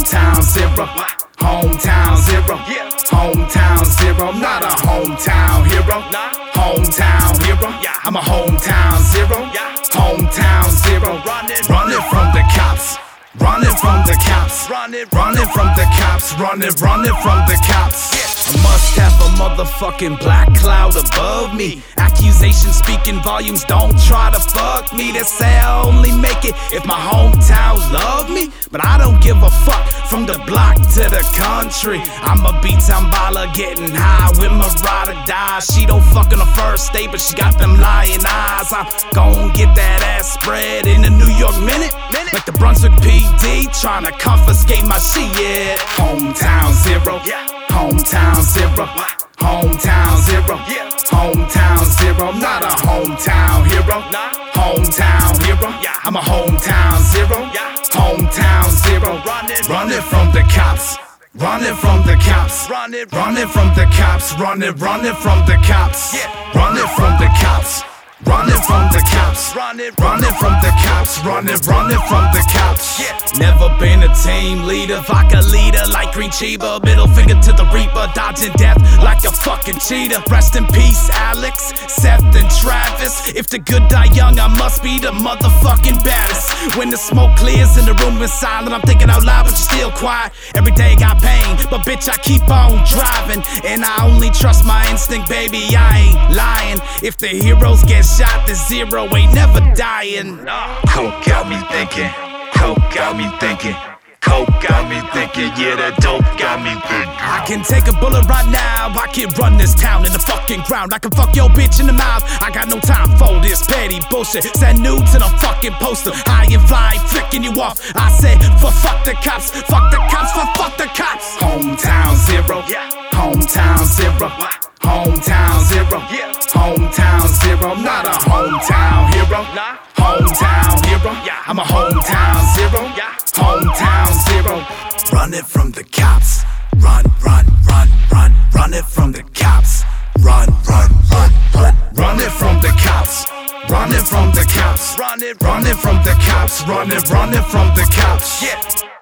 Hometown zero. Hometown zero. Yeah. Hometown zero. I'm not a hometown hero. Hometown hero. Yeah. I'm a hometown zero. Hometown zero. Running. Running from the cops. Running from the cops. Running. Running from the cops. Running, running from the cops. Motherfucking black cloud above me. Accusations speaking volumes, don't try to fuck me. They say I only make it if my hometowns love me. But I don't give a fuck from the block to the country. I'm a beat baller getting high with my ride or die. She don't fuck on the first day, but she got them lying eyes. I'm gon' get that ass spread in the New York minute. Like the Brunswick PD trying to confiscate my shit. Yeah. Hometown zero. Yeah. Hometown zero. Zero. Yeah. Hometown zero. Not a hometown hero. Nah. Hometown hero. Yeah. I'm a hometown zero. Yeah. Hometown zero. Running. Running from the cops. Running from the cops. Running. Running from the cops. Running, running from the cops. Yeah. Running from the cops. Running. Running from the cops. Running, running from the cops. Yeah. Never been a team leader, vodka leader like Green Chiba. Middle finger to the Reaper, dodging death like a fucking cheetah. Rest in peace, Alex, Seth, and Travis. If the good die young, I must be the motherfucking baddest. When the smoke clears and the room is silent, I'm thinking out loud, but you're still quiet. Every day got pain, but bitch, I keep on driving. And I only trust my instinct, baby, I ain't lying. If the heroes get shot, the zero ain't never dying. Coke got me thinking. Coke got me thinking. Coke got me thinking. Yeah, that dope got me thinking. I can take a bullet right now. I can run this town in the fucking ground. I can fuck your bitch in the mouth. I got no time for this petty bullshit. Send nudes to the fucking poster. High and fly, flicking you off. I said, for fuck the cops. Fuck the cops, for fuck the cops. Hometown zero. Yeah. Hometown zero. Hometown zero. Hometown zero. Not a hometown hero. Hometown hero. I'm a hometown zero. Hometown zero. Run it from the cops. Run, run, run, run. Run it from the cops. Run, run, run, run. Run it from the cops. Running from the cops. Running. Running from the cops. Running, running from the cops. Yeah.